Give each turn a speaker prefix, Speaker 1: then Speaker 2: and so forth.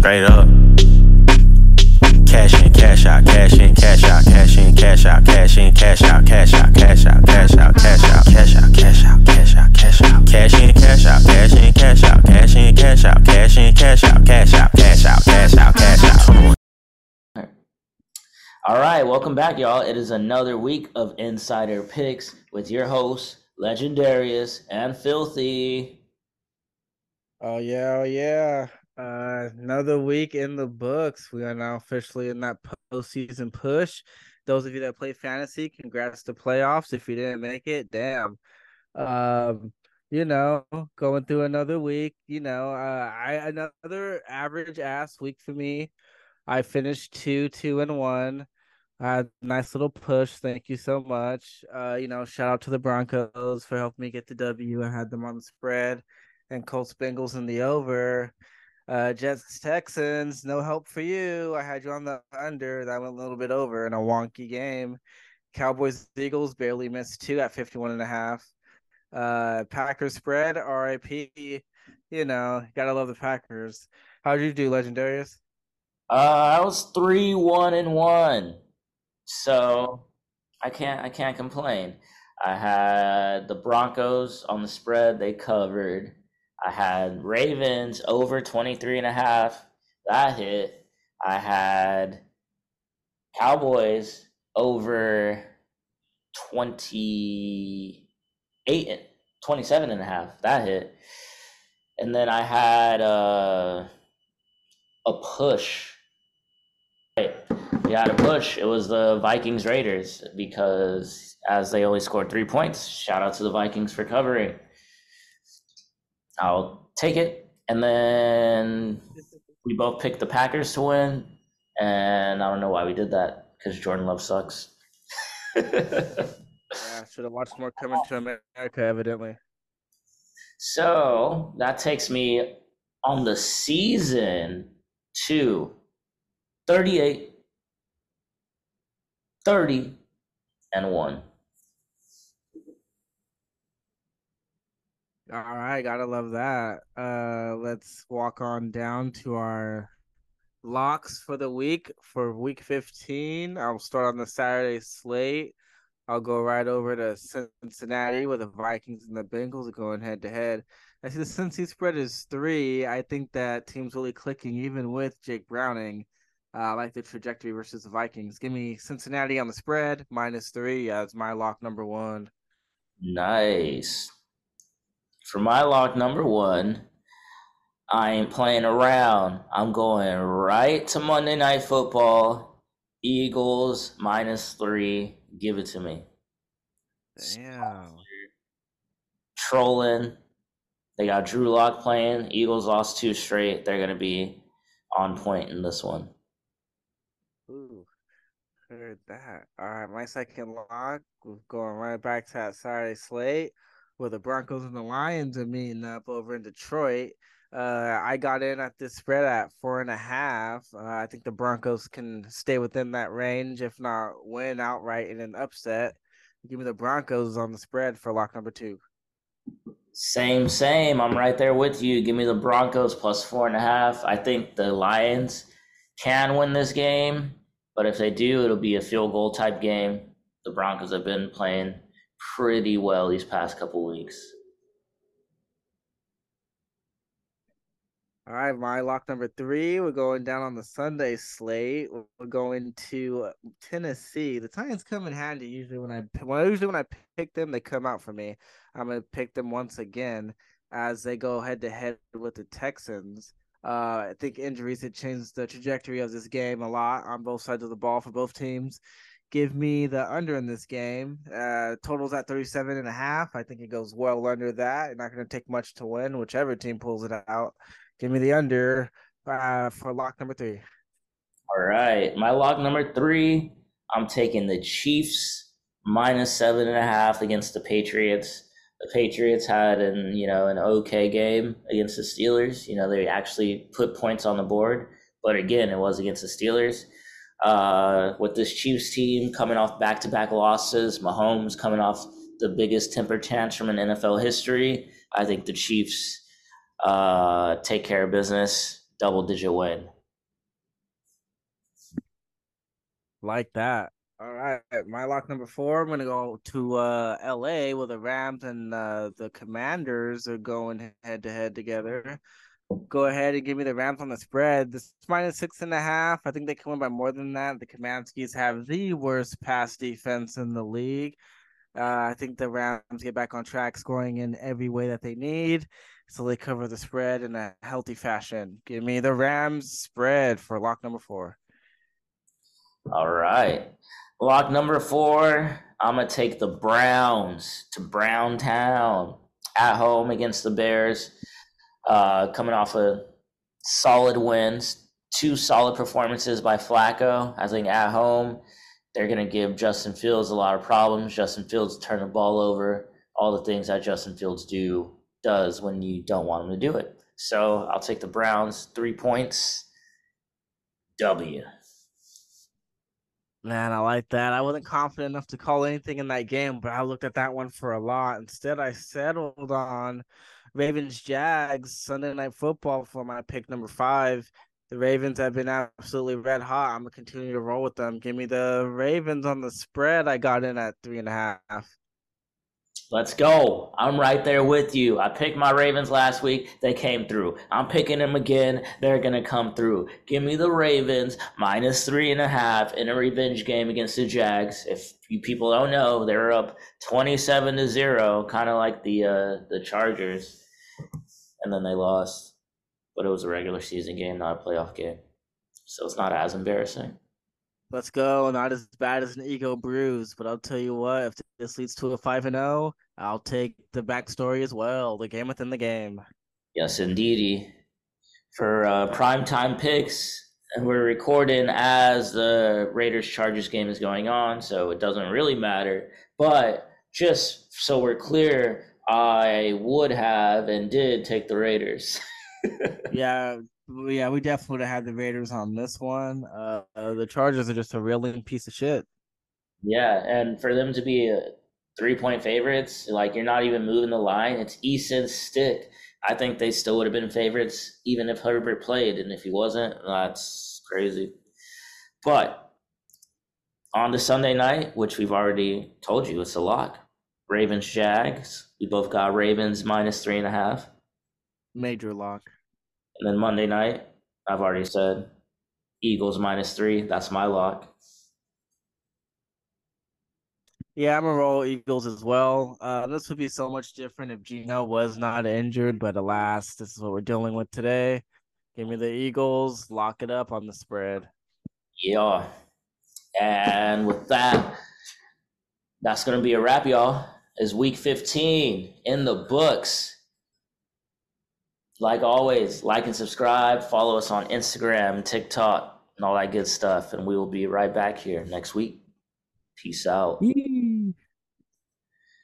Speaker 1: straight up. Cash in, cash out, cash in, cash out, cash in, cash out, cash in, cash out, cash out, cash out, cash out, cash out, cash out, cash out, cash out, cash out, cash in, cash out, cash in, cash out, cash in, cash out, cash in, cash out, cash out, cash out, cash out, cash out.
Speaker 2: All right, welcome back, y'all. It is another week of Insider Picks with your hosts, Legendarius and Filthy.
Speaker 3: Oh yeah, oh yeah. Uh, another week in the books. We are now officially in that postseason push. Those of you that play fantasy, congrats to playoffs. If you didn't make it, damn. Um, you know, going through another week. You know, uh, I another average ass week for me. I finished two, two and one. Uh, nice little push. Thank you so much. Uh, you know, shout out to the Broncos for helping me get the W. I had them on the spread, and Colts Bengals in the over. Uh, Jets Texans, no help for you. I had you on the under. That went a little bit over in a wonky game. Cowboys Eagles barely missed two at 51 and a half. Uh, Packers spread, RIP. You know, gotta love the Packers. How'd you do, Legendarius?
Speaker 2: Uh, I was three, one, and one, so I can't, I can't complain. I had the Broncos on the spread; they covered. I had Ravens over 23 and a half. That hit. I had Cowboys over 28 27 and a half. That hit. And then I had uh, a push. Right. We had a push. It was the Vikings Raiders because as they only scored three points, shout out to the Vikings for covering. I'll take it. And then we both picked the Packers to win. And I don't know why we did that because Jordan Love sucks.
Speaker 3: Yeah, should have watched more coming to America, evidently.
Speaker 2: So that takes me on the season to 38, 30, and 1.
Speaker 3: All right, gotta love that. Uh, let's walk on down to our locks for the week for week 15. I'll start on the Saturday slate. I'll go right over to Cincinnati with the Vikings and the Bengals going head to head. I see the Cincy spread is three. I think that team's really clicking even with Jake Browning. Uh, I like the trajectory versus the Vikings. Give me Cincinnati on the spread minus three as my lock number one.
Speaker 2: Nice. For my lock number one, I ain't playing around. I'm going right to Monday Night Football. Eagles minus three. Give it to me.
Speaker 3: Damn.
Speaker 2: Trolling. They got Drew Lock playing. Eagles lost two straight. They're gonna be on point in this one.
Speaker 3: Ooh, heard that. All right, my second lock, we're going right back to that Saturday slate where the Broncos and the Lions are meeting up over in Detroit. Uh, I got in at this spread at four and a half. Uh, I think the Broncos can stay within that range, if not win outright in an upset. Give me the Broncos on the spread for lock number two.
Speaker 2: Same, same. I'm right there with you. Give me the Broncos plus four and a half. I think the Lions can win this game, but if they do, it'll be a field goal type game. The Broncos have been playing pretty well these past couple weeks.
Speaker 3: All right, my lock number three. We're going down on the Sunday slate. We're going to Tennessee. The Titans come in handy usually when I well, usually when I pick them, they come out for me. I'm gonna pick them once again as they go head to head with the Texans. Uh, I think injuries have changed the trajectory of this game a lot on both sides of the ball for both teams. Give me the under in this game. Uh, totals at 37 and a half. I think it goes well under that. Not going to take much to win, whichever team pulls it out. Give me the under uh, for lock number three.
Speaker 2: All right. My lock number three, I'm taking the Chiefs minus seven and a half against the Patriots. The Patriots had an you know an okay game against the Steelers. You know they actually put points on the board, but again it was against the Steelers. Uh, with this Chiefs team coming off back to back losses, Mahomes coming off the biggest temper tantrum in NFL history, I think the Chiefs uh, take care of business. double digit win.
Speaker 3: Like that. All right, my lock number four. I'm gonna go to uh, L.A. where the Rams and uh, the Commanders are going head to head together. Go ahead and give me the Rams on the spread. This is minus six and a half. I think they can win by more than that. The Comanskis have the worst pass defense in the league. Uh, I think the Rams get back on track, scoring in every way that they need, so they cover the spread in a healthy fashion. Give me the Rams spread for lock number four.
Speaker 2: All right. Lock number four, I'm going to take the Browns to Browntown at home against the Bears. Uh, coming off of solid wins, two solid performances by Flacco. I think at home, they're going to give Justin Fields a lot of problems. Justin Fields turn the ball over, all the things that Justin Fields do does when you don't want him to do it. So I'll take the Browns, three points. W.
Speaker 3: Man, I like that. I wasn't confident enough to call anything in that game, but I looked at that one for a lot. Instead, I settled on Ravens Jags Sunday night football for my pick number five. The Ravens have been absolutely red hot. I'm gonna continue to roll with them. Give me the Ravens on the spread. I got in at three and a half.
Speaker 2: Let's go. I'm right there with you. I picked my Ravens last week. They came through. I'm picking them again. They're going to come through. Give me the Ravens minus three and a half in a revenge game against the Jags. If you people don't know, they're up 27 to zero, kind of like the, uh, the Chargers. And then they lost. But it was a regular season game, not a playoff game. So it's not as embarrassing.
Speaker 3: Let's go. Not as bad as an ego bruise, but I'll tell you what, if this leads to a 5 and 0, I'll take the backstory as well. The game within the game.
Speaker 2: Yes, indeedy. For uh, prime time picks, and we're recording as the Raiders Chargers game is going on, so it doesn't really matter. But just so we're clear, I would have and did take the Raiders.
Speaker 3: yeah, yeah, we definitely would have had the Raiders on this one. Uh, uh, the Chargers are just a reeling piece of shit.
Speaker 2: Yeah, and for them to be a three point favorites, like you're not even moving the line. It's Easton Stick. I think they still would have been favorites even if Herbert played, and if he wasn't, that's crazy. But on the Sunday night, which we've already told you, it's a lock. Ravens Jags. We both got Ravens minus three and a half.
Speaker 3: Major lock.
Speaker 2: And then Monday night, I've already said Eagles minus three. That's my lock.
Speaker 3: Yeah, I'm gonna roll Eagles as well. Uh, this would be so much different if Geno was not injured, but alas, this is what we're dealing with today. Give me the Eagles, lock it up on the spread.
Speaker 2: Yeah. And with that, that's gonna be a wrap, y'all. Is week 15 in the books like always, like and subscribe. Follow us on Instagram, TikTok, and all that good stuff. And we will be right back here next week. Peace out.